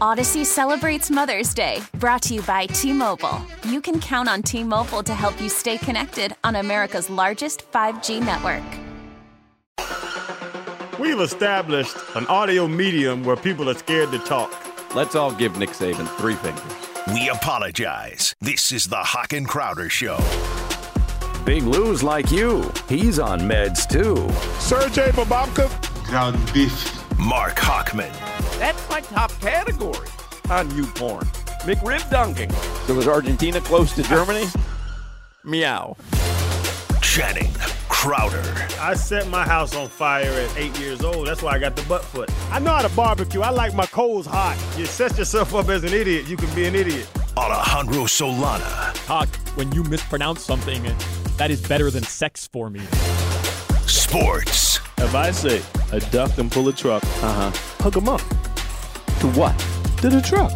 Odyssey celebrates Mother's Day, brought to you by T Mobile. You can count on T Mobile to help you stay connected on America's largest 5G network. We've established an audio medium where people are scared to talk. Let's all give Nick Saban three fingers. We apologize. This is the Hoch and Crowder Show. Big Lou's like you. He's on meds too. Sergey Bababka. Ground beef. Mark Hochman. That's my top category on you porn. McRib dunking. So was Argentina close to Germany? Meow. Channing Crowder. I set my house on fire at eight years old. That's why I got the butt foot. I know how to barbecue. I like my coals hot. You set yourself up as an idiot, you can be an idiot. Alejandro Solana. Hoch, when you mispronounce something, that is better than sex for me. Sports. If I say a duck and pull a truck, Uh huh. hook 'em up To what? to the truck.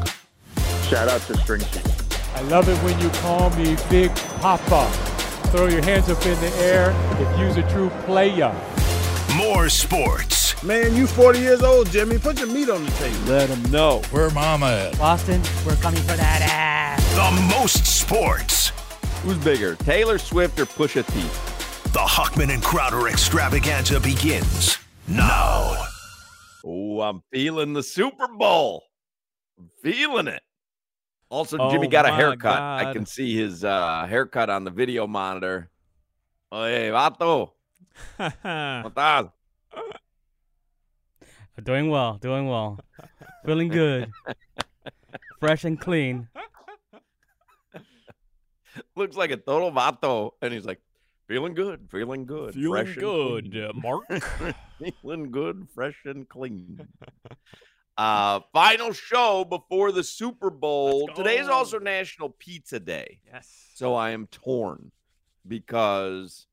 Shout out to String Cheese. I love it when you call me Big Papa. Throw your hands up in the air if you's a true player. More sports. Man, you 40 years old, Jimmy. Put your meat on the table. Let Let 'em know. Where mama at? Boston, we're coming for that ass. The most sports. Who's bigger, Taylor Swift or Pusha T? The Hochman and Crowder extravaganza begins now. Oh, I'm feeling the Super Bowl. I'm feeling it. Also, Oh Jimmy got a my haircut. I can see his uh, haircut on the video monitor. Oye, vato. ¿Cómo? Doing well, doing well. Feeling good. Fresh and clean. Looks like a total vato. And he's like, feeling good, feeling good. Feeling fresh and good, clean." uh, Mark. feeling good, fresh and clean. Uh, final show before the Super Bowl. Today is also National Pizza Day. yes. So I am torn because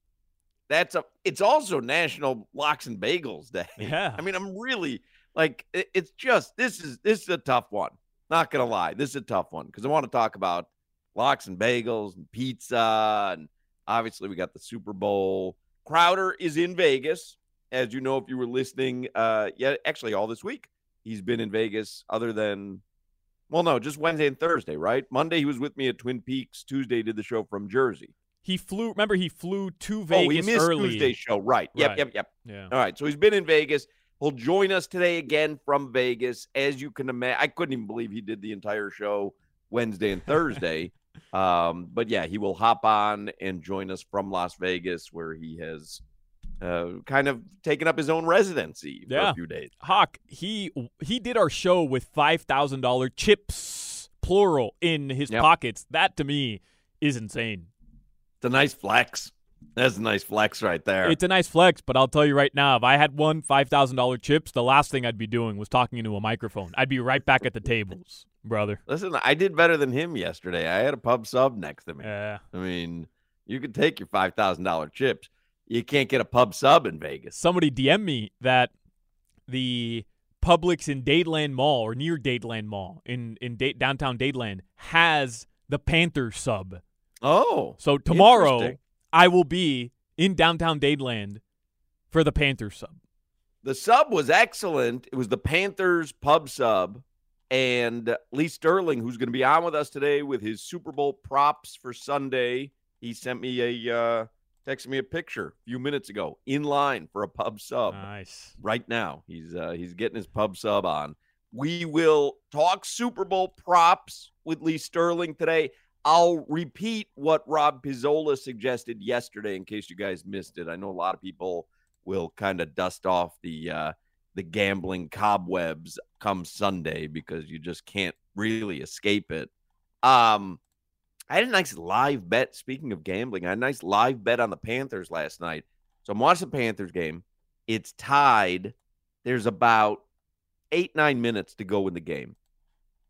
that's a it's also National Lox and Bagels Day. Yeah. I mean, I'm really like it- it's just this is this is a tough one. Not gonna lie, this is a tough one because I want to talk about lox and bagels and pizza, and obviously we got the Super Bowl. Crowder is in Vegas, as you know if you were listening. Uh, yeah, actually all this week he's been in Vegas. Other than, well, no, just Wednesday and Thursday, right? Monday he was with me at Twin Peaks. Tuesday did the show from Jersey. He flew. Remember, he flew to Vegas oh, we missed early. Tuesday's show, right? Yep, Right. yep, yep. Yeah. All right, so he's been in Vegas. He'll join us today again from Vegas. As you can imagine, I couldn't even believe he did the entire show Wednesday and Thursday. um, but yeah, he will hop on and join us from Las Vegas, where he has uh, kind of taken up his own residency for Yeah. a few days. Hoch, he he did our show with five thousand dollar chips, plural, in his Yep. pockets. That to me is insane. It's a nice flex. That's a nice flex right there. It's a nice flex, but I'll tell you right now, if I had won five thousand dollar chips, the last thing I'd be doing was talking into a microphone. I'd be right back at the tables, brother. Listen, I did better than him yesterday. I had a pub sub next to me. Yeah. I mean, you could take your five thousand dollar chips. You can't get a pub sub in Vegas. somebody DM me that the Publix in Dadeland Mall or near Dadeland Mall in in da- downtown Dadeland has the Panther sub. Oh, So tomorrow. I will be in downtown Dadeland for the Panther sub. the sub was excellent. It was the Panthers pub sub, and Lee Sterling, who's going to be on with us today with his Super Bowl props for Sunday. He sent me a uh, texted me a picture a few minutes ago in line for a pub sub. Nice. right now. He's uh, he's getting his pub sub on. We will talk Super Bowl props with Lee Sterling today. I'll repeat what Rob Pizzola suggested yesterday in case you guys missed it. I know a lot of people will kind of dust off the uh, the gambling cobwebs come Sunday because you just can't really escape it. Um, I had a nice live bet. Speaking of gambling, I had a nice live bet on the Panthers last night. So I'm watching the Panthers game. It's tied. There's about eight, nine minutes to go in the game.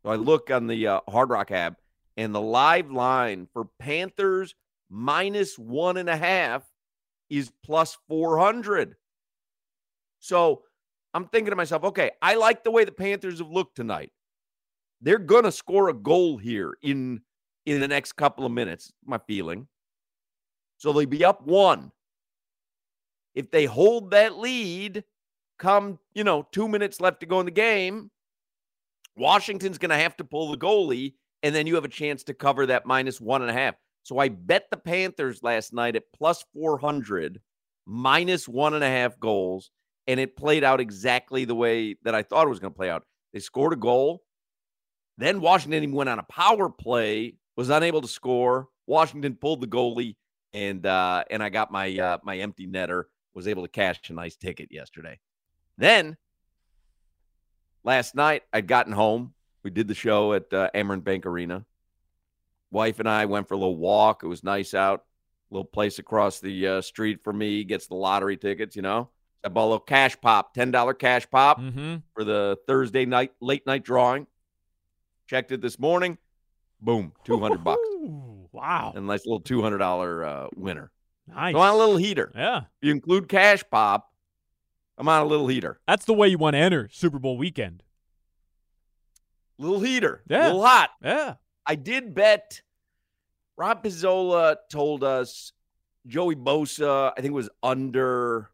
So I look on the uh, Hard Rock app, and the live line for Panthers minus one and a half is plus 400. So I'm thinking to myself, okay, I like the way the Panthers have looked tonight. They're going to score a goal here in in the next couple of minutes, my feeling. So they'll be up one. If they hold that lead, come, you know, two minutes left to go in the game, Washington's going to have to pull the goalie, and then you have a chance to cover that minus one and a half. So I bet the Panthers last night at plus 400, minus one and a half goals, and it played out exactly the way that I thought it was going to play out. They scored a goal. Then Washington went on a power play, was unable to score. Washington pulled the goalie, and uh, and I got my uh, my empty netter. Was able to cash a nice ticket yesterday. Then last night I'd gotten home. We did the show at uh, Amerant Bank Arena. Wife and I went for a little walk. It was nice out. Little place across the uh, street for me gets the lottery tickets. You know, A little cash pop, ten dollar cash pop Mm-hmm. for the Thursday night late night drawing. Checked it this morning. Boom, two hundred bucks. Wow. A nice little two hundred dollar uh, winner. Nice. So I'm on a little heater. Yeah. If you include cash pop, I'm on a little heater. That's the way you want to enter Super Bowl weekend. Little heater. Yeah. Little hot. Yeah. I did bet. Rob Pizzola told us Joey Bosa, I think was under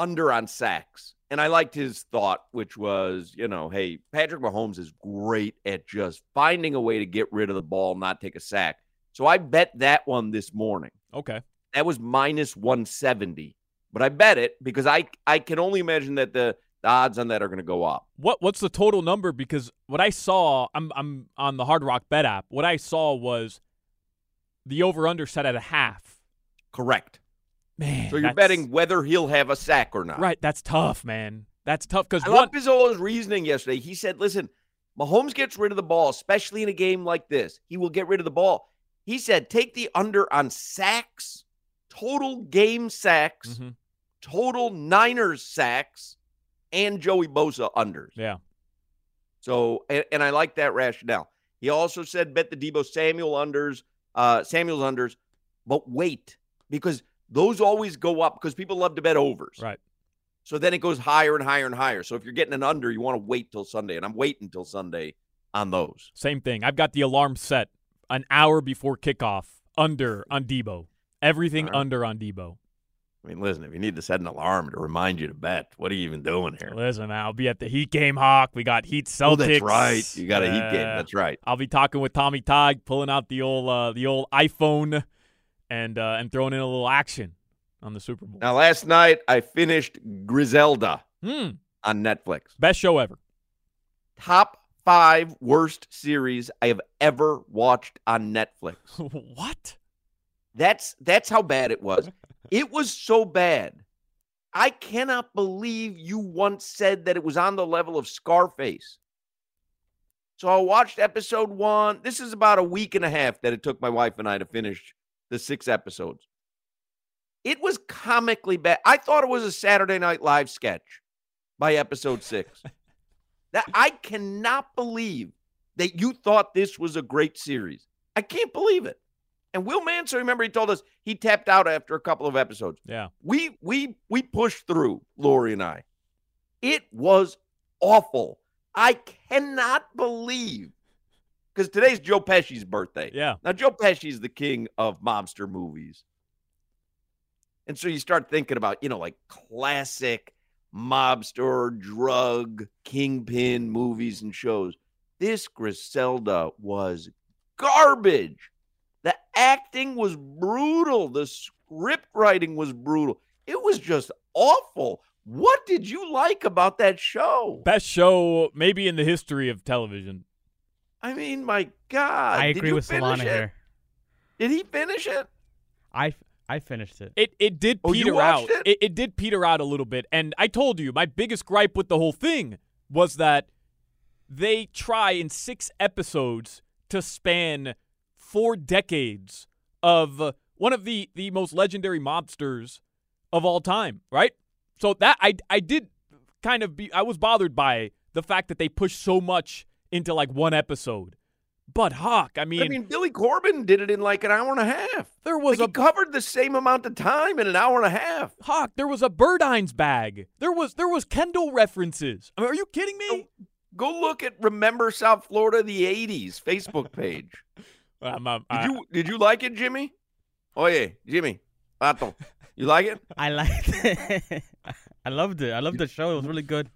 under on sacks. And I liked his thought, which was, you know, hey, Patrick Mahomes is great at just finding a way to get rid of the ball, not take a sack. So I bet that one this morning. Okay. That was minus 170. But I bet it because I I can only imagine that the, the odds on that are going to go up. What what's the total number? Because what I saw, I'm I'm on the Hard Rock Bet app. What I saw was the over under set at a half. Correct. Man, So you're that's- betting whether he'll have a sack or not. Right, that's tough, man. That's tough because I one. love Pizzola's reasoning yesterday. He said, listen, Mahomes gets rid of the ball, especially in a game like this. He will get rid of the ball. He said, take the under on sacks, total game sacks, Mhm. total Niners sacks, and Joey Bosa unders. Yeah. So, and, and I like that rationale. He also said, bet the Deebo Samuel unders, uh, Samuel's unders, but wait, because those always go up because people love to bet overs. Right. So then it goes higher and higher and higher. So if you're getting an under, you want to wait till Sunday, and I'm waiting till Sunday on those. Same thing. I've got the alarm set an hour before kickoff. Under on Deebo. Everything right. under on Deebo. I mean, listen, if you need to set an alarm to remind you to bet, what are you even doing here? Listen, I'll be at the Heat game, Hoch. We got Heat Celtics. Oh, that's right. You got a Heat game. That's right. I'll be talking with Tommy Tog, pulling out the old uh, the old iPhone, and uh, and throwing in a little action on the Super Bowl. Now, last night I finished Griselda Hmm. on Netflix. Best show ever. Top five worst series I have ever watched on Netflix. what? That's that's how bad it was. It was so bad. I cannot believe you once said that it was on the level of Scarface. So I watched episode one. This is about a week and a half that it took my wife and I to finish the six episodes. It was comically bad. I thought it was a Saturday Night Live sketch by episode six. that I cannot believe that you thought this was a great series. I can't believe it. And Will Manso, remember, he told us he tapped out after a couple of episodes. Yeah. We we we pushed through, Lori and I. It was awful. I cannot believe because today's Joe Pesci's birthday. Yeah. Now Joe Pesci's the king of mobster movies. And so you start thinking about, you know, like classic mobster, drug, kingpin movies and shows. This Griselda was garbage. The acting was brutal. The script writing was brutal. It was just awful. What did you like about that show? Best show maybe in the history of television. I mean, my God. I Did agree you with finish Solana it? here. Did he finish it? I I finished it. It it did Oh, peter out. it? It? it did peter out a little bit. And I told you, my biggest gripe with the whole thing was that they try in six episodes to span four decades of one of the the most legendary mobsters of all time, right? So that I I did kind of be I was bothered by the fact that they pushed so much into like one episode. But Hoch, I mean, I mean, Billy Corben did it in like an hour and a half. There was like a he covered the same amount of time in an hour and a half. Hoch, there was a Burdines bag. There was there was Kendall references. I mean, are you kidding me? Go, go look at Remember South Florida the '80s Facebook page. um, um, did I- you did you like it, Jimmy? Oh yeah, Jimmy, Pato, you like it? I liked it. I loved it. I loved the show. It was really good.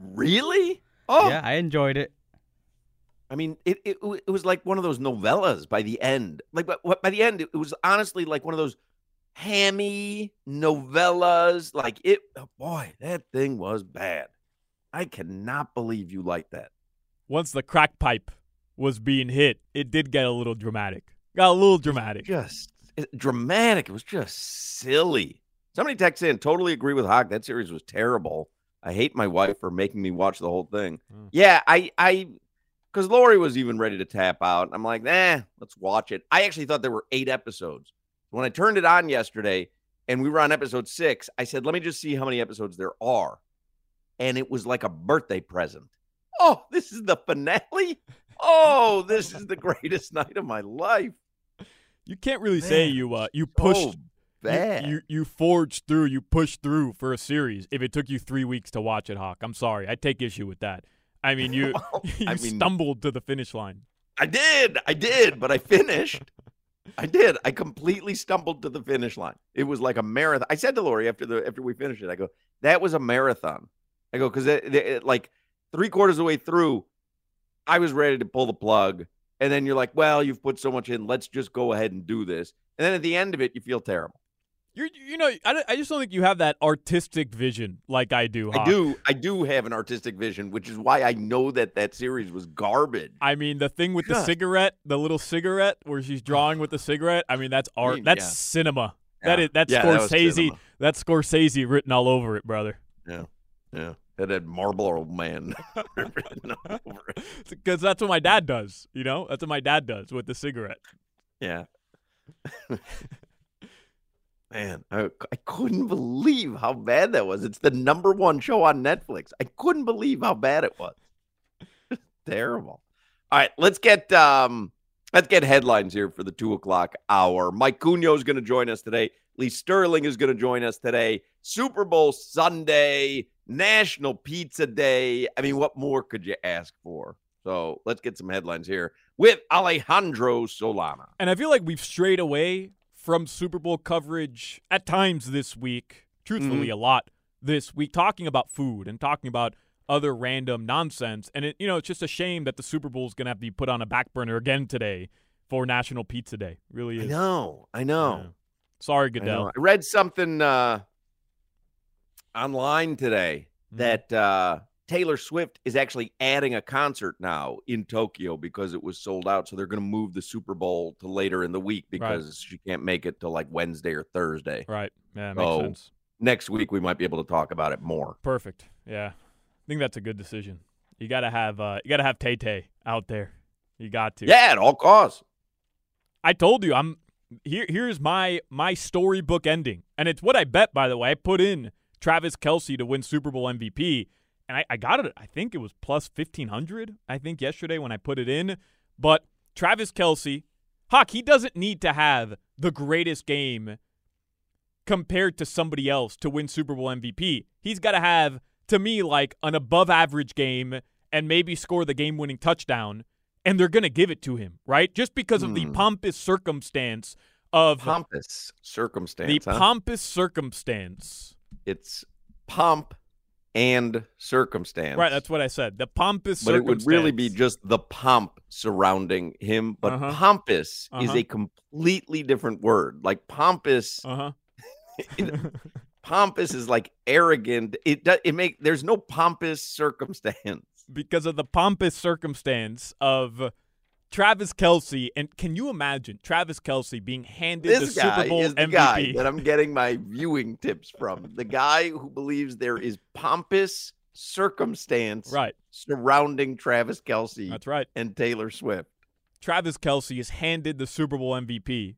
Really? Oh, Yeah, I enjoyed it. I mean, it, it it was like one of those novellas by the end. Like, by the end, it was honestly like one of those hammy novellas. Like it, oh boy, that thing was bad. I cannot believe you like that. once the crack pipe was being hit, it did get a little dramatic. Got a little dramatic. Just it- dramatic. It was just silly. Somebody texts in. Totally agree with Hoch. That series was terrible. I hate my wife for making me watch the whole thing. Mm. Yeah, I, I, because Lori was even ready to tap out. I'm like, nah, let's watch it. I actually thought there were eight episodes. When I turned it on yesterday and we were on episode six, I said, let me just see how many episodes there are. And it was like a birthday present. Oh, this is the finale. Oh, this is the greatest night of my life. You can't really say you uh you so pushed you- You, you forged through, you pushed through for a series. If it took you three weeks to watch it, Hoch, I'm sorry. I take issue with that. I mean, you you I mean- stumbled to the finish line. I did. I did, but I finished. I did. I completely stumbled to the finish line. It was like a marathon. I said to Lori after the after we finished it, I go, "That was a marathon." I go because it- it- like three quarters of the way through, I was ready to pull the plug, and then you're like, "Well, you've put so much in. Let's just go ahead and do this." And then at the end of it, you feel terrible. You're, you know, I, I just don't think you have that artistic vision like I do. I do. I do have an artistic vision, which is why I know that that series was garbage. I mean, the thing with the cigarette, the little cigarette where she's drawing with the cigarette. I mean, that's art. mean, That's yeah. cinema. That Yeah. is that's that Scorsese. cinema. that's Scorsese written all over it, brother. Yeah, yeah. That had Marlboro Man written all over it. Because that's what my dad does. You know, that's what my dad does with the cigarette. Yeah. Man, I, I couldn't believe how bad that was. It's the number one show on Netflix. I couldn't believe how bad it was. Terrible. All right, let's get um let's get headlines here for the two o'clock hour. Mike Cugno is going to join us today. Lee Sterling is going to join us today. Super Bowl Sunday, National Pizza Day. I mean, what more could you ask for? So let's get some headlines here with Alejandro Solana. And I feel like we've strayed away from Super Bowl coverage at times this week, truthfully, Mm-hmm. a lot this week, talking about food and talking about other random nonsense. And, it, you know, it's just a shame that the Super Bowl is going to have to be put on a back burner again today for National Pizza Day. Really I is. know, I know. Yeah. Sorry, I. Goodell. I read something uh, online today Mhm. that uh, Taylor Swift is actually adding a concert now in Tokyo because it was sold out. So they're going to move the Super Bowl to later in the week because she can't make it till like Wednesday or Thursday. Right. Yeah, makes So sense. next week we might be able to talk about it more. Perfect. Yeah. I think that's a good decision. You gotta have uh you gotta have Tay Tay out there. You got to. Yeah, at all costs. I told you I'm here here's my my storybook ending. And it's what I bet, by the way. I put in Travis Kelce to win Super Bowl MVP. And I, I got it, I think it was plus fifteen hundred, I think yesterday when I put it in. But Travis Kelce, Hoch, he doesn't need to have the greatest game compared to somebody else to win Super Bowl MVP. He's got to have, to me, like an above average game and maybe score the game winning touchdown. And they're going to give it to him, right? Just because of the Hmm. pompous circumstance of Pompous circumstance. the huh? pompous circumstance. it's pomp and circumstance. Right, that's what I said. The pompous but it would really be just the pomp surrounding him. But Uh-huh. pompous is Uh-huh. a completely different word. Like pompous, Uh-huh. pompous is like arrogant. It does. It make there's no pompous circumstance. because of the pompous circumstance of Travis Kelce. And can you imagine Travis Kelce being handed This the guy Super Bowl is the MVP? guy that I'm getting my viewing tips from. The guy who believes there is pompous circumstance right. surrounding Travis Kelce That's right. and Taylor Swift. Travis Kelce is handed the Super Bowl MVP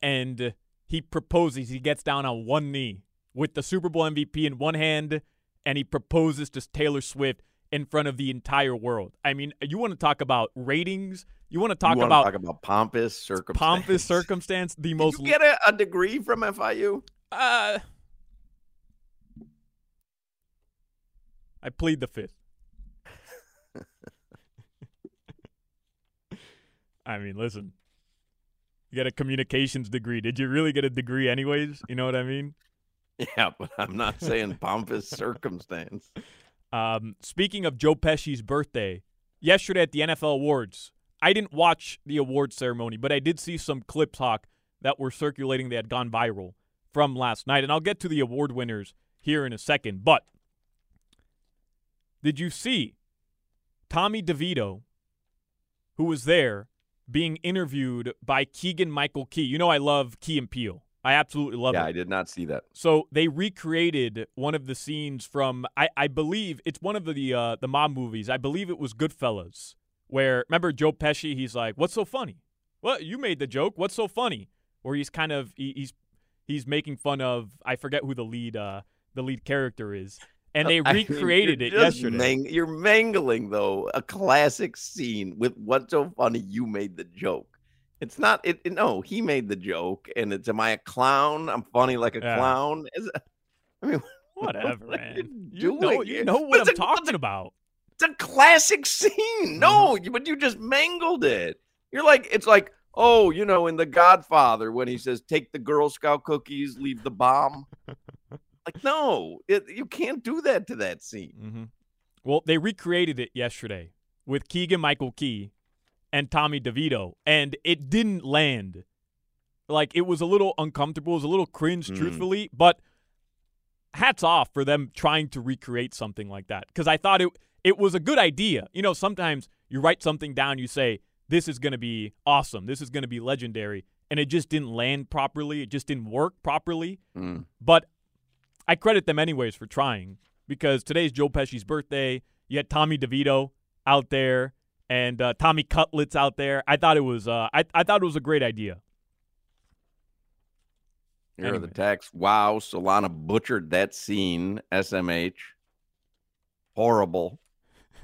and he proposes. He gets down on one knee with the Super Bowl MVP in one hand and he proposes to Taylor Swift in front of the entire world. I mean, you want to talk about ratings? You want to talk about talk about pompous circumstance. pompous circumstance? The most you get a, a degree from FIU? Uh, I plead the fifth. I mean, listen. You got a communications degree. Did you really get a degree anyways? You know what I mean? Yeah, but I'm not saying pompous circumstance. Um, speaking of Joe Pesci's birthday, yesterday at the NFL Awards, I didn't watch the awards ceremony, but I did see some clips, that were circulating that had gone viral from last night. And I'll get to the award winners here in a second. But did you see Tommy DeVito, who was there, being interviewed by Keegan Michael Key? You know, I love Key and Peele. I absolutely love yeah, it. Yeah, I did not see that. So they recreated one of the scenes from I, I believe it's one of the uh, the mob movies. I believe it was Goodfellas, where remember Joe Pesci? He's like, "What's so funny? Well, you made the joke. What's so funny?" Where he's kind of he, he's he's making fun of I forget who the lead uh, the lead character is, and they I mean, recreated it yesterday. mang- you're mangling though a classic scene with what's so funny. You made the joke. It's not. It, it- no. He made the joke, and it's am I a clown? I'm funny like a Yeah. clown. Is it- I mean, Whatever, what man. you know, you know what it's I'm a- talking about. It's a classic scene. No, you- but you just mangled it. You're like, it's like, oh, you know, in The Godfather when he says, "Take the Girl Scout cookies, leave the bomb." like, no, it, you can't do that to that scene. Mm-hmm. Well, they recreated it yesterday with Keegan Michael Key and Tommy DeVito, and it didn't land. Like it was a little uncomfortable, it was a little cringe, Mm. truthfully. But hats off for them trying to recreate something like that because I thought it it was a good idea. You know, sometimes you write something down, you say this is going to be awesome, this is going to be legendary, and it just didn't land properly. It just didn't work properly. Mm. But I credit them anyways for trying because today's Joe Pesci's birthday. You had Tommy DeVito out there and uh, Tommy Cutlets out there. I thought it was uh, I, I thought it was a great idea. Here are the texts. Wow, Solana butchered that scene. SMH. Horrible.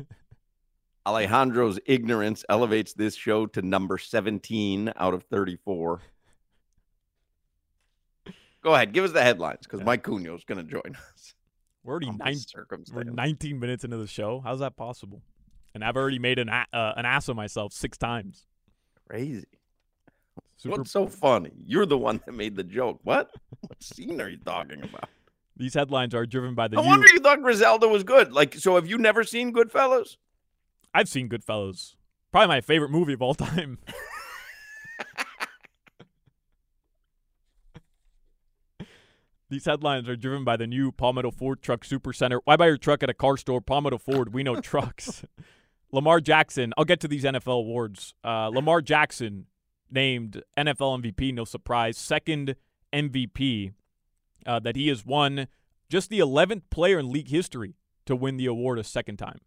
Alejandro's ignorance elevates this show to number 17 out of 34. Go ahead, give us the headlines because Mike Cugno is going to join us. We're already Humble nine, we're 19 minutes into the show. How's that possible? And I've already made an uh, an ass of myself six times. Crazy. Super, What's so funny? You're the one that made the joke. What? What scene are you talking about? these headlines are driven by the. No U- wonder you thought Griselda was good. Like, so have you never seen Goodfellas? I've seen Goodfellas. Probably my favorite movie of all time. These headlines are driven by the new Palmetto Ford Truck Super Center. Why buy your truck at a car store? Palmetto Ford, we know trucks. Lamar Jackson, I'll get to these NFL awards. Uh, Lamar Jackson named NFL MVP, no surprise. Second MVP uh, that he has won. Just the 11th player in league history to win the award a second time.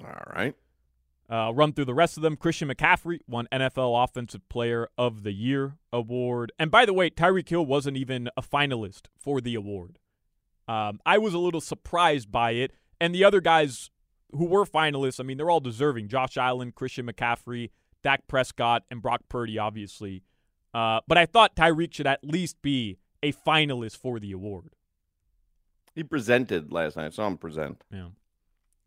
All right. Uh, run through the rest of them. Christian McCaffrey won NFL Offensive Player of the Year award. And by the way, Tyreek Hill wasn't even a finalist for the award. Um, I was a little surprised by it. And the other guys who were finalists, I mean, they're all deserving. Josh Allen, Christian McCaffrey, Dak Prescott, and Brock Purdy, obviously. Uh, but I thought Tyreek should at least be a finalist for the award. He presented last night. I saw him present. Yeah.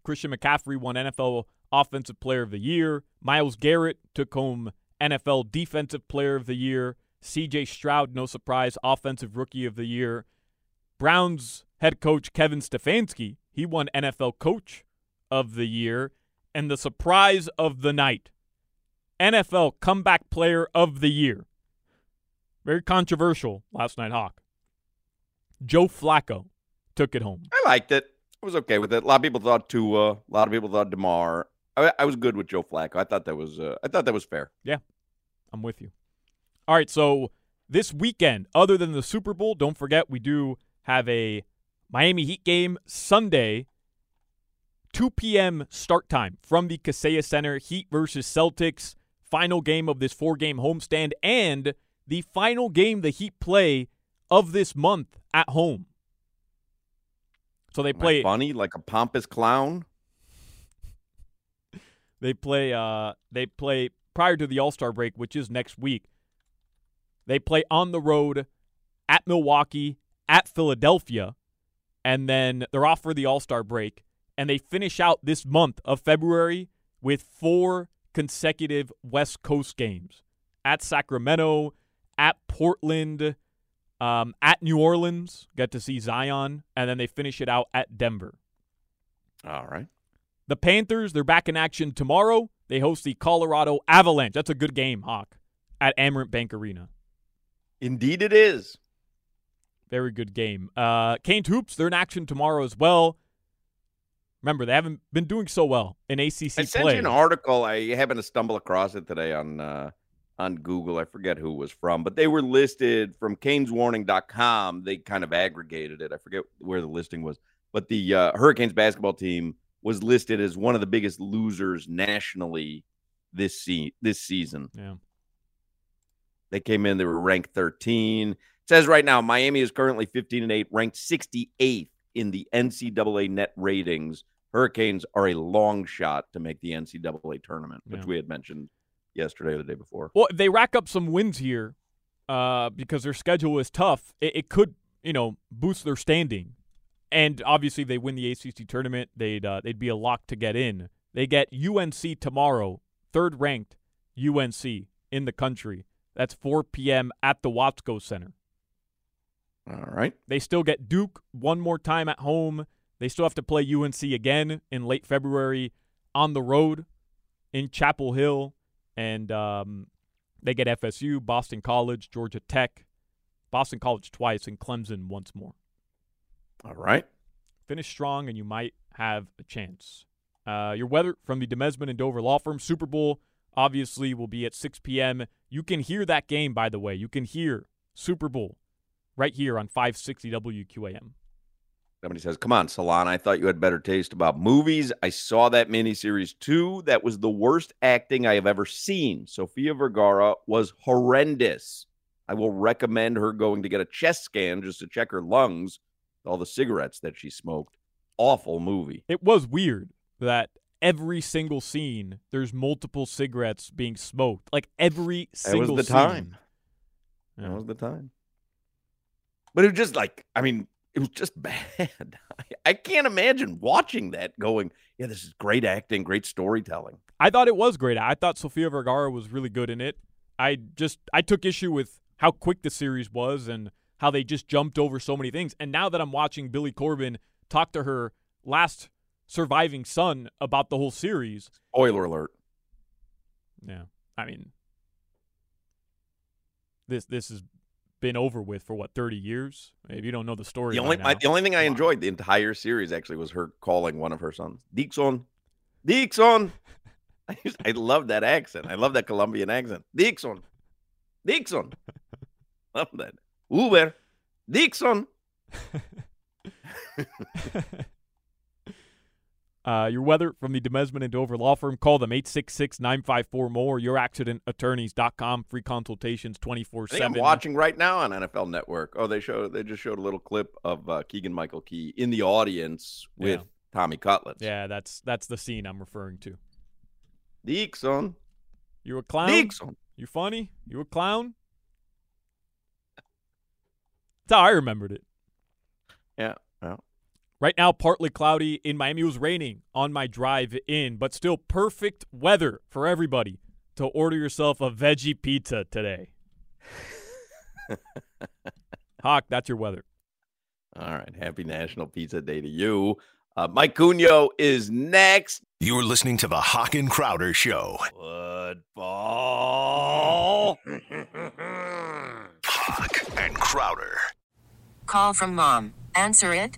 Christian McCaffrey won NFL Offensive Player of the Year. Myles Garrett took home NFL Defensive Player of the Year. CJ Stroud, no surprise, Offensive Rookie of the Year. Browns head coach Kevin Stefanski, he won NFL Coach of the Year. And the surprise of the night, NFL Comeback Player of the Year. Very controversial last night, Hoch. Joe Flacco took it home. I liked it. I was okay with it. A lot of people thought Tua. A lot of people thought Damar. I, I was good with Joe Flacco. I thought that was. Uh, I thought that was fair. Yeah, I'm with you. All right, so this weekend, other than the Super Bowl, don't forget we do have a Miami Heat game Sunday, 2 p.m. start time from the Kaseya Center. Heat versus Celtics, final game of this four-game homestand, and the final game the Heat play of this month at home. So they Am play funny like a pompous clown. They play uh they play prior to the All-Star break, which is next week. They play on the road at Milwaukee, at Philadelphia, and then they're off for the All-Star break and they finish out this month of February with four consecutive West Coast games. At Sacramento, at Portland, um, at New Orleans, get to see Zion, and then they finish it out at Denver. All right. The Panthers, they're back in action tomorrow. They host the Colorado Avalanche. That's a good game, Hoch, at Amerant Bank Arena. Indeed, it is. Very good game. Uh, Canes Hoops, they're in action tomorrow as well. Remember, they haven't been doing so well in ACC I sent play. you an article. I happened to stumble across it today on uh, on Google. I forget who it was from, but they were listed from CanesWarning.com. They kind of aggregated it. I forget where the listing was, but the uh, Hurricanes basketball team was listed as one of the biggest losers nationally this se- this season. Yeah. They came in, they were ranked 13. It says right now Miami is currently 15 and 8, ranked 68th in the NCAA net ratings. Hurricanes are a long shot to make the NCAA tournament, which Yeah. we had mentioned yesterday or the day before. Well, they rack up some wins here uh, because their schedule is tough, it, it could, you know, boost their standing. And obviously, they win the ACC tournament, they'd uh, they'd be a lock to get in. They get UNC tomorrow, third ranked UNC in the country. That's 4 p.m. at the Watsco Center. All right. They still get Duke one more time at home. They still have to play UNC again in late February on the road in Chapel Hill. And um, they get FSU, Boston College, Georgia Tech, Boston College twice, and Clemson once more. All right. Finish strong, and you might have a chance. Uh, your weather from the Demesman and Dover Law Firm Super Bowl obviously will be at 6 p.m. You can hear that game, by the way. You can hear Super Bowl right here on 560 WQAM. Somebody says, Come on, Solana. I thought you had better taste about movies. I saw that miniseries too. That was the worst acting I have ever seen. Sofia Vergara was horrendous. I will recommend her going to get a chest scan just to check her lungs, all the cigarettes that she smoked. Awful movie. It was weird that every single scene there's multiple cigarettes being smoked. Like every That single was the scene. time. That was the time. But it was just like, I mean, it was just bad. I can't imagine watching that going, yeah, this is great acting, great storytelling. I thought it was great. I thought Sofia Vergara was really good in it. I just I took issue with how quick the series was and how they just jumped over so many things. And now that I'm watching Billy Corben talk to her last surviving son about the whole series, Spoiler alert. yeah, I mean, this this has been over with for what 30 years. If you don't know the story, The only. I, the only thing I enjoyed the entire series actually was her calling one of her sons Dixon, Dixon. I, just, I love that accent. I love that Colombian accent. Dixon, Dixon. love that. Uber, Dixon. Uh, your weather from the Demesman and Dover Law Firm. Call them 866-954-MORE. YourAccidentAttorneys.com. Free consultations 24-7. I'm watching right now on NFL Network. Oh, they show they just showed a little clip of uh, Keegan Michael Key in the audience with Yeah. Tommy Cutlets. Yeah, that's that's the scene I'm referring to. Dixon. You a clown? Dixon. You funny? You a clown? That's how I remembered it. Yeah. Well, Right now, partly cloudy. In Miami, it was raining on my drive in, but still perfect weather for everybody to order yourself a veggie pizza today. Hoch, that's your weather. all right. Happy National Pizza Day to you. Uh, Mike Cugno is next. You're listening to the Hoch and Crowder Show. Football. Hoch and Crowder. Call from mom. Answer it.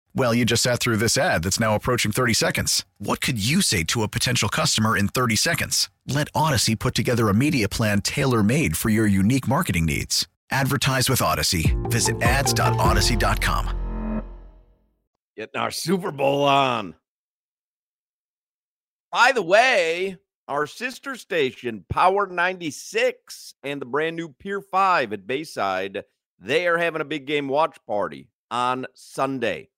Well, you just sat through this ad that's now approaching 30 seconds. What could you say to a potential customer in 30 seconds? Let Odyssey put together a media plan tailor made for your unique marketing needs. Advertise with Odyssey. Visit ads.odyssey.com. Getting our Super Bowl on. By the way, our sister station, Power 96, and the brand new Pier 5 at Bayside, they are having a big game watch party on Sunday.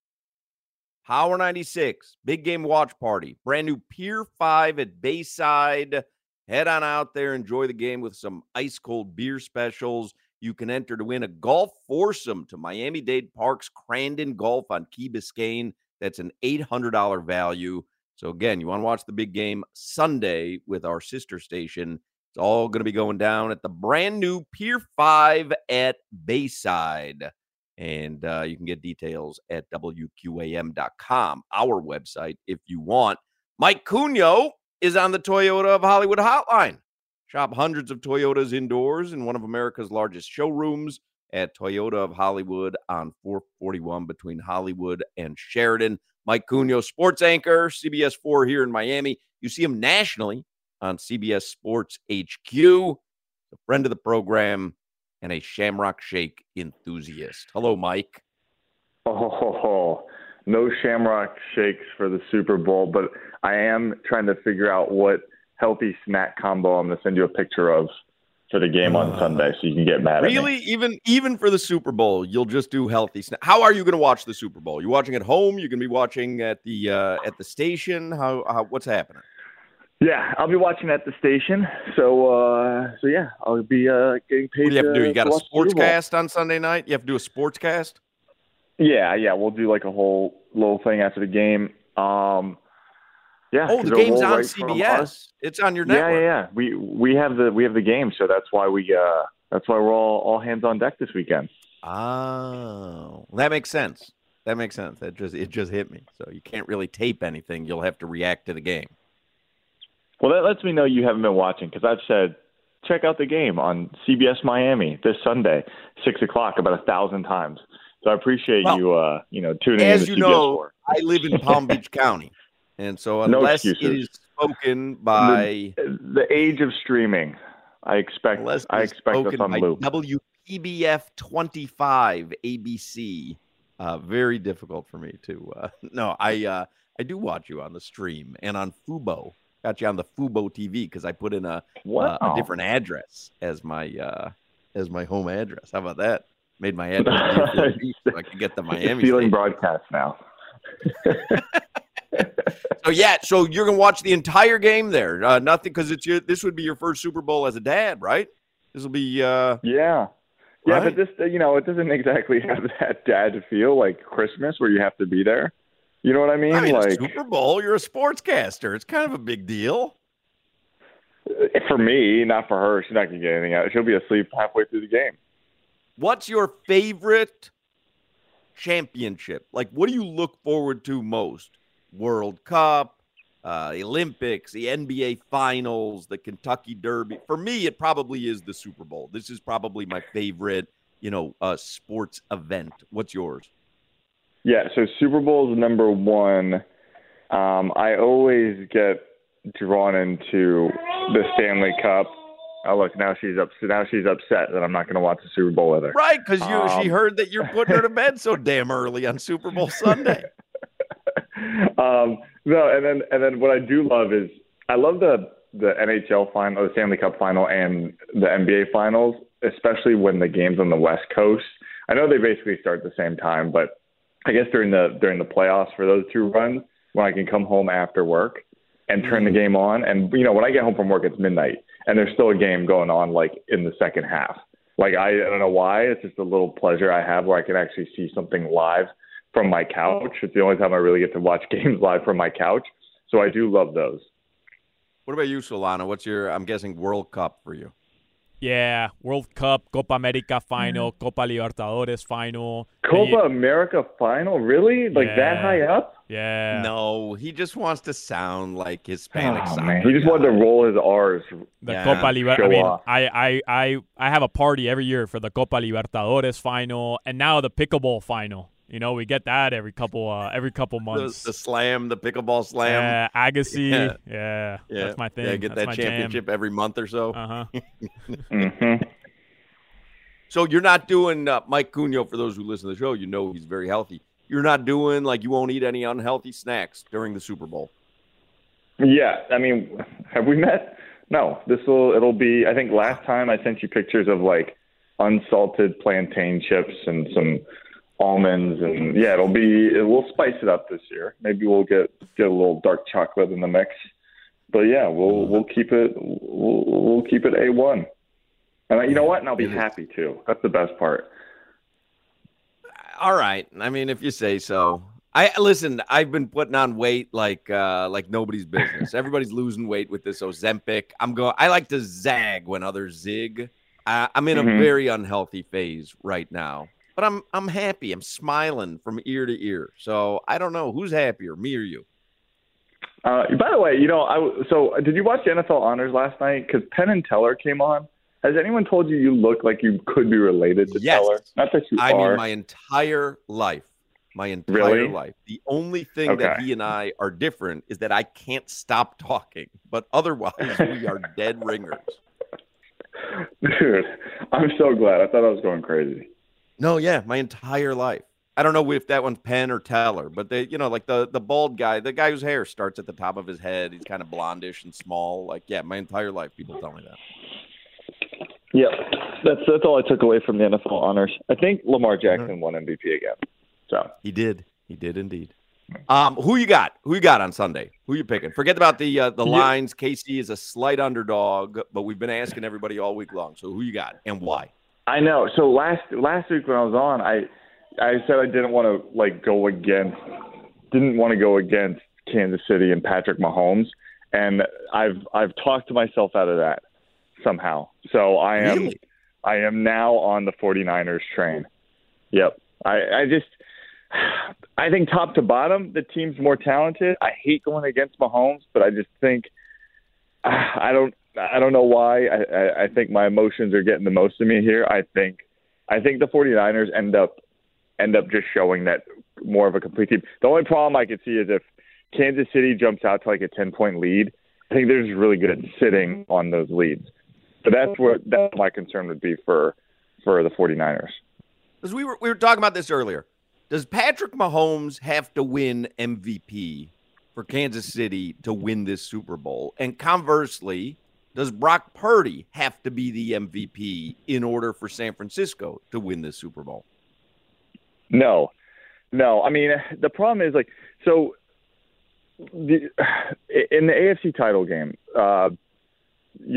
Power 96, big game watch party, brand new Pier 5 at Bayside. Head on out there, enjoy the game with some ice cold beer specials. You can enter to win a golf foursome to Miami Dade Park's Crandon Golf on Key Biscayne. That's an $800 value. So, again, you want to watch the big game Sunday with our sister station. It's all going to be going down at the brand new Pier 5 at Bayside. And uh, you can get details at WQAM.com, our website, if you want. Mike Cugno is on the Toyota of Hollywood hotline. Shop hundreds of Toyotas indoors in one of America's largest showrooms at Toyota of Hollywood on 441 between Hollywood and Sheridan. Mike Cugno, sports anchor, CBS 4 here in Miami. You see him nationally on CBS Sports HQ. A friend of the program and a Shamrock Shake enthusiast. Hello, Mike. Oh, no Shamrock Shakes for the Super Bowl, but I am trying to figure out what healthy snack combo I'm going to send you a picture of for the game on Sunday, so you can get mad really? Even even for the Super Bowl, you'll just do healthy snack. How are you going to watch the Super Bowl? You're watching at home? You're going to be watching at the uh, at the station? How, how what's happening? Yeah, I'll be watching at the station. So, uh, so yeah, I'll be uh, getting paid. What do you have to do? You got a sports cast on Sunday night. You have to do a sports cast. Yeah, yeah, we'll do like a whole little thing after the game. Um, yeah. Oh, the game's on right CBS. It's on your Yeah, yeah, yeah. We we have the we have the game, so that's why we uh that's why we're all all hands on deck this weekend. Oh, that makes sense. That makes sense. That just it just hit me. So you can't really tape anything. You'll have to react to the game. Well, that lets me know you haven't been watching because I've said check out the game on CBS Miami this Sunday, six o'clock, about a thousand times. So I appreciate Well, you uh you know tuning As in As you CBS know. I live in Palm Beach County, and so unless it excuses. is spoken by the, the age of streaming. I expect I expect us on loop. WPBF twenty five ABC, uh, very difficult for me to. Uh, no, I uh, I do watch you on the stream and on Fubo. Got you on the Fubo TV because I put in a uh, a different address as my uh, as my home address. How about that? Made my address so I could get the Miami. Stealing station. broadcast now. So yeah, so you're gonna watch the entire game there. Uh, nothing because it's your. This would be your first Super Bowl as a dad, right? This will be. Uh, Yeah. Yeah, Right. but this, you know, it doesn't exactly have that dad feel like Christmas where you have to be there. You know what I mean? I mean, like Super Bowl. You're a sportscaster. It's kind of a big deal. for me, not for her. She's not gonna get anything out. She'll be asleep halfway through the game. What's your favorite championship? Like, what do you look forward to most? World Cup, uh, Olympics, the NBA Finals, the Kentucky Derby. For me, it probably is the Super Bowl. This is probably my favorite, you know, uh, sports event. What's yours? Yeah, so Super Bowl is number one. Um, I always get drawn into the Stanley Cup. Oh, look, now she's up. Now she's upset that I'm not going to watch the Super Bowl with her. Right, because you she Um, heard that you're putting her to bed so damn early on Super Bowl Sunday. um, no, and then and then what I do love is I love the the NHL final, the Stanley Cup final, and the NBA finals, especially when the games on the West Coast. I know they basically start at the same time, but I guess during the during the playoffs for those two runs, when I can come home after work and turn the mm-hmm. game on, and you know when I get home from work, it's midnight, and there's still a game going on like in the second half. Like I, I don't know why, it's just a little pleasure I have where I can actually see something live from my couch. It's the only time I really get to watch games live from my couch. So I do love those. What about you, Solana? What's your? I'm guessing World Cup for you. Yeah, World Cup, Copa America final, mm-hmm. Copa Libertadores final. Copa you- America final, really? Like that high up? Yeah. No, he just wants to sound like Hispanic. Oh man, he just guy. wanted to roll his R's. The Yeah. Copa Liber- Show I mean, off. I, I, I, I have a party every year for the Copa Libertadores final, and now the pickleball final. You know, we get that every couple, uh, every couple months. the slam, the pickleball slam. Yeah, Agassi. Yeah. Yeah. Yeah, that's my thing. Yeah, get That's that my championship every month or so. Uh huh. hmm So you're not doing uh, Mike Cugno. For those who listen to the show, you know he's very healthy. You're not doing like you won't eat any unhealthy snacks during the Super Bowl. Yeah, I mean, have we met? No. This will. It'll be. I think last time I sent you pictures of like unsalted plantain chips and some almonds, and yeah, it'll be. It, we'll spice it up this year. Maybe we'll get get a little dark chocolate in the mix. But yeah, we'll we'll keep it. We'll, we'll keep it a one. And I- you know what? And I'll be happy too. That's the best part. All right. I mean, if you say so. I listen. I've been putting on weight like uh like nobody's business. Everybody's losing weight with this Ozempic. I'm going. I like to zag when others zig. Uh, I'm in a Mhm. very unhealthy phase right now, but I'm I'm happy. I'm smiling from ear to ear. So I don't know who's happier, me or you. Uh, by the way, you know, I so did you watch the NFL Honors last night? Because Penn and Teller came on. Has anyone told you you look like you could be related to Yes. Teller? Not that you I are. mean, my entire life, my entire Really? life. The only thing that he and I are different is that I can't stop talking, but otherwise we are dead ringers. Dude, I'm so glad. I thought I was going crazy. No, yeah, my entire life. I don't know if that one's Penn or Teller, but they, you know, like the the bald guy, the guy whose hair starts at the top of his head. He's kind of blondish and small. Like, yeah, my entire life, people tell me that. Yeah, that's that's all I took away from the NFL Honors. I think Lamar Jackson won MVP again. So He did. He did indeed. Um, who you got? Who you got on Sunday? Who you picking? Forget about the uh, the lines. KC is a slight underdog, but we've been asking everybody all week long. So who you got and why? I know. So last last week when I was on, I I said I didn't want to like go against didn't want to go against Kansas City and Patrick Mahomes, and I've I've talked to myself out of that somehow. So I am Really? I am now on the 49ers train. Yep. I I just I think top to bottom the team's more talented. I hate going against Mahomes, but I just think ah, I don't I don't know why. I, I, I think my emotions are getting the most of me here. I think I think the 49ers end up end up just showing that more of a complete team. The only problem I could see is if Kansas City jumps out to like a 10 point lead. I think they're just really good at sitting mm-hmm. on those leads. So that's mm-hmm. where that's my concern would be for for the 49ers. Because we were we were talking about this earlier. Does Patrick Mahomes have to win MVP for Kansas City to win this Super Bowl? And conversely, does Brock Purdy have to be the MVP in order for San Francisco to win this Super Bowl? No, no. I mean, the problem is like so. The, in the AFC title game, uh,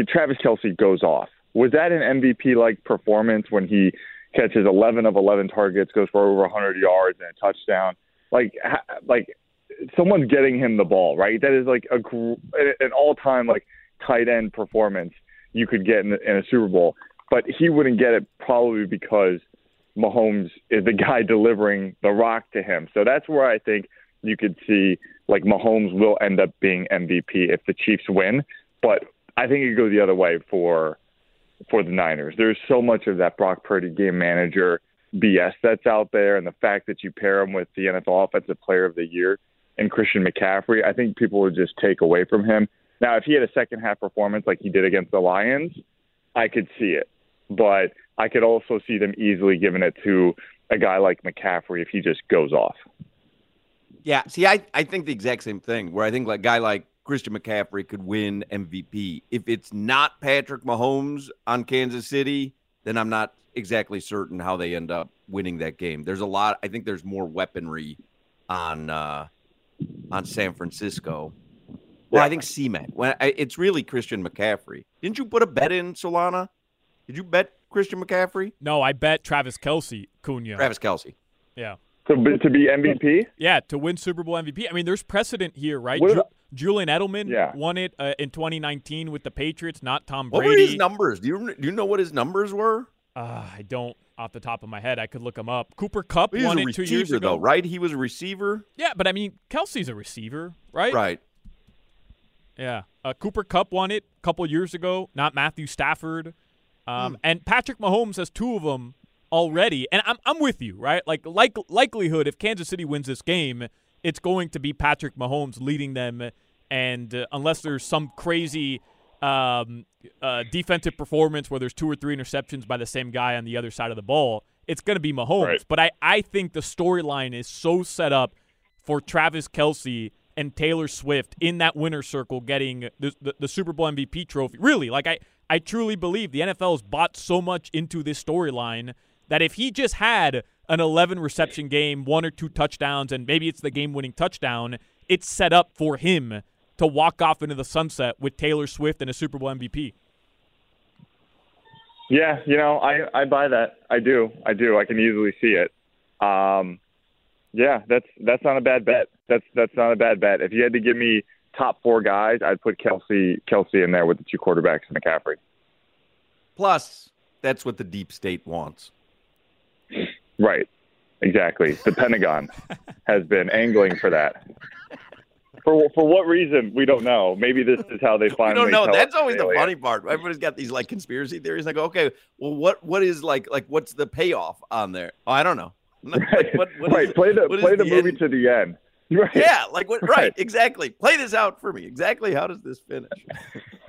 Travis Kelce goes off. Was that an MVP like performance when he catches 11 of 11 targets, goes for over 100 yards and a touchdown? Like, like someone's getting him the ball, right? That is like a an all-time like tight end performance you could get in, in a Super Bowl. But he wouldn't get it probably because Mahomes is the guy delivering the rock to him. So that's where I think you could see like Mahomes will end up being MVP if the Chiefs win. But I think it could go the other way for for the Niners. There's so much of that Brock Purdy game manager BS that's out there, and the fact that you pair him with the NFL Offensive Player of the Year and Christian McCaffrey, I think people would just take away from him. Now, if he had a second half performance like he did against the Lions, I could see it. But I could also see them easily giving it to a guy like McCaffrey if he just goes off. Yeah, see, I, I think the exact same thing. Where I think like a guy like Christian McCaffrey could win MVP. If it's not Patrick Mahomes on Kansas City, then I'm not exactly certain how they end up winning that game. There's a lot. I think there's more weaponry on uh, on San Francisco. Well, I think CMAC. Well, I, it's really Christian McCaffrey. Didn't you put a bet in Solana? Did you bet Christian McCaffrey? No, I bet Travis Kelce, Cugno. Travis Kelce. Yeah. So b- to be MVP? Yeah, to win Super Bowl MVP. I mean, there's precedent here, right? What Drew, Julian Edelman Yeah. won it uh, in 2019 with the Patriots, not Tom Brady. What were his numbers? Do you do you know what his numbers were? Uh, I don't off the top of my head. I could look them up. Cooper Kupp He was won a it two years receiver, ago, though, right? He was a receiver, Yeah, but I mean, Kelce's a receiver, right? right? Yeah. Uh, Cooper Kupp won it a couple years ago, not Matthew Stafford. Um, Hmm. And Patrick Mahomes has two of them already. And I'm, I'm with you, right? Like, like likelihood, if Kansas City wins this game, it's going to be Patrick Mahomes leading them. And uh, unless there's some crazy um, uh, defensive performance where there's two or three interceptions by the same guy on the other side of the ball, it's going to be Mahomes. Right. But I, I think the storyline is so set up for Travis Kelce and Taylor Swift in that winner circle getting the, the, the Super Bowl MVP trophy. Really, like I, I truly believe the NFL has bought so much into this storyline that if he just had an 11 reception game, one or two touchdowns, and maybe it's the game winning touchdown, it's set up for him to walk off into the sunset with Taylor Swift and a Super Bowl MVP. Yeah, you know, I I buy that. I do. I do. I can easily see it. Um, yeah, that's that's not a bad bet. That's that's not a bad bet. If you had to give me top four guys, I'd put Kelce Kelce in there with the two quarterbacks and McCaffrey. Plus, that's what the deep state wants. Right. Exactly. The Pentagon has been angling for that. For for what reason we don't know. Maybe this is how they We finally. don't know. That's always the funny part. Everybody's got these like conspiracy theories. I go, okay, well, what what is like like what's the payoff on there? Oh, I don't know. Like, what, what is right. it- Play the is play the, movie end? to the end. Right. Yeah, like what? Right, Right. exactly. Play this out for me. Exactly. How does this finish?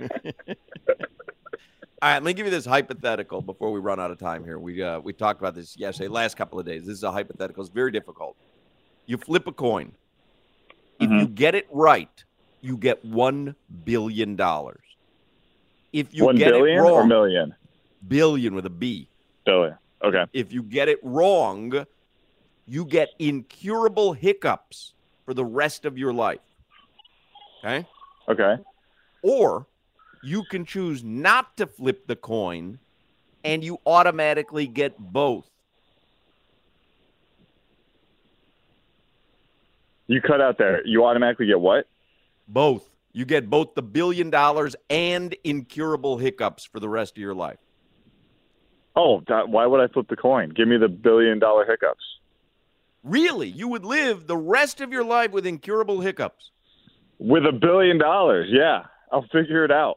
All right, let me give you this hypothetical before we run out of time here. We uh, we talked about this yesterday, last couple of days. This is a hypothetical. It's very difficult. You flip a coin. If Mm-hmm. you get it right, you get one billion dollars. If you One get billion it wrong, or million? billion with a B. Billion. Okay. If you get it wrong, you get incurable hiccups for the rest of your life. Okay? Okay. Or you can choose not to flip the coin and you automatically get both. You cut out there. You automatically get what? Both. You get both the billion dollars and incurable hiccups for the rest of your life. Oh, why would I flip the coin? Give me the billion dollar hiccups. Really? You would live the rest of your life with incurable hiccups. With a billion dollars, yeah. I'll figure it out.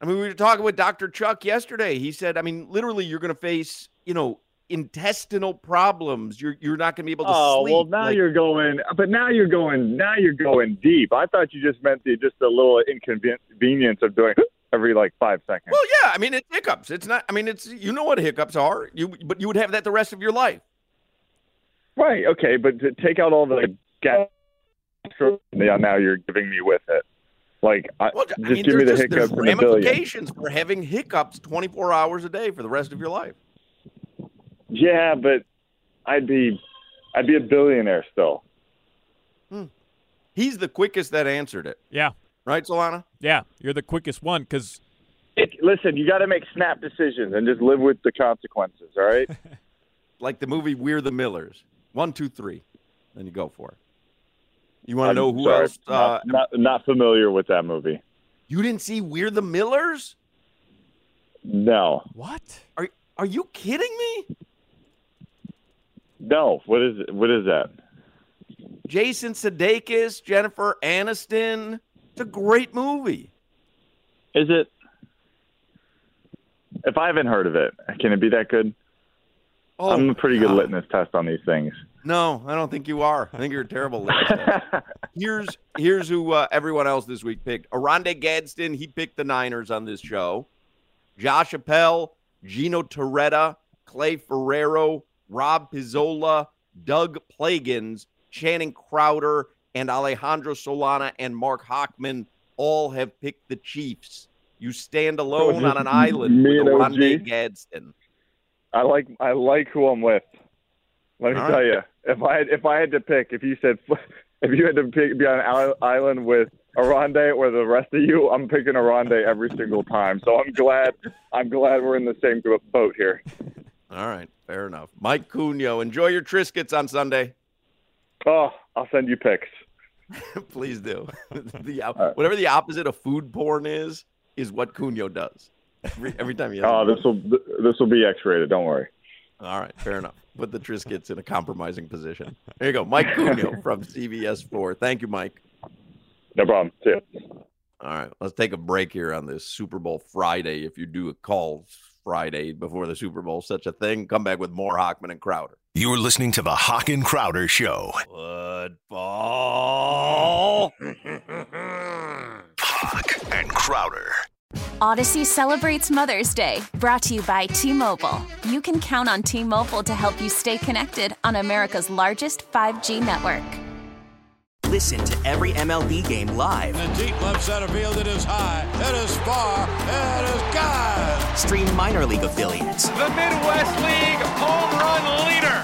I mean, we were talking with Dr. Chuck yesterday. He said, I mean, literally, you're going to face, you know, intestinal problems. You're you're not going to be able to Oh sleep. well, now Like, you're going, but now you're going, now you're going deep. I thought you just meant the just a little inconvenience of doing every like five seconds. well, yeah. I mean, it's hiccups. It's not. I mean, it's you know what hiccups are. You but you would have that the rest of your life. Right. Okay, but to take out all the gas. Uh, yeah, now you're giving me with it. Like, I, Well, just I mean, give me the there's, just, there's hiccups and the billion. ramifications for having hiccups 24 hours a day for the rest of your life. Yeah, but I'd be, I'd be a billionaire still. Hmm. He's the quickest that answered it. Yeah. Right, Solana? Yeah, you're the quickest one because listen, you got to make snap decisions and just live with the consequences. All right. Like the movie We're the Millers. One, two, three. Then you go for it. You want to know who sorry, else? Uh, Not, not not familiar with that movie. you didn't see We're the Millers? No, what? Are Are you kidding me? no. What is What is that? Jason Sudeikis, Jennifer Aniston. It's a great movie. Is it? If I haven't heard of it, can it be that good? Oh, I'm a pretty good God. litmus test on these things. No, I don't think you are. I think you're a terrible listener. here's here's who uh, everyone else this week picked. Oronde Gadsden, he picked the Niners on this show. Josh Appel, Gino Torretta, Clay Ferraro, Rob Pizzola, Doug Plagens, Channing Crowder, and Alejandro Solana and Mark Hochman all have picked the Chiefs. You stand alone on an island with Oronde Gadsden. I like I like who I'm with. Let me All tell right. you, if I had, if I had to pick, if you said if you had to pick, be on an island with Oronde or the rest of you, I'm picking Oronde every single time. So I'm glad I'm glad we're in the same boat here. All right, fair enough. Mike Cugno, enjoy your Triscuits on Sunday. Oh, I'll send you pics. Please do. the, op- Whatever the opposite of food porn is, is what Cugno does. Every, every time he has. Oh, this will this will be X-rated. Don't worry. All right, fair enough. Put the Triscuits in a compromising position. There you go, Mike Cugno from CBS Four. Thank you, Mike. No problem. See ya. All right, let's take a break here on this Super Bowl Friday. If you do a call Friday before the Super Bowl, such a thing, come back with more Hochman and Crowder. You're listening to the Hoch and Crowder Show. Football. Hoch and Crowder. Odyssey celebrates Mother's Day, brought to you by T Mobile. You can count on T Mobile to help you stay connected on America's largest 5G network. Listen to every MLB game live. In the deep left center field, it is high, it is far, it is God. Stream minor league affiliates. The Midwest League home run leader.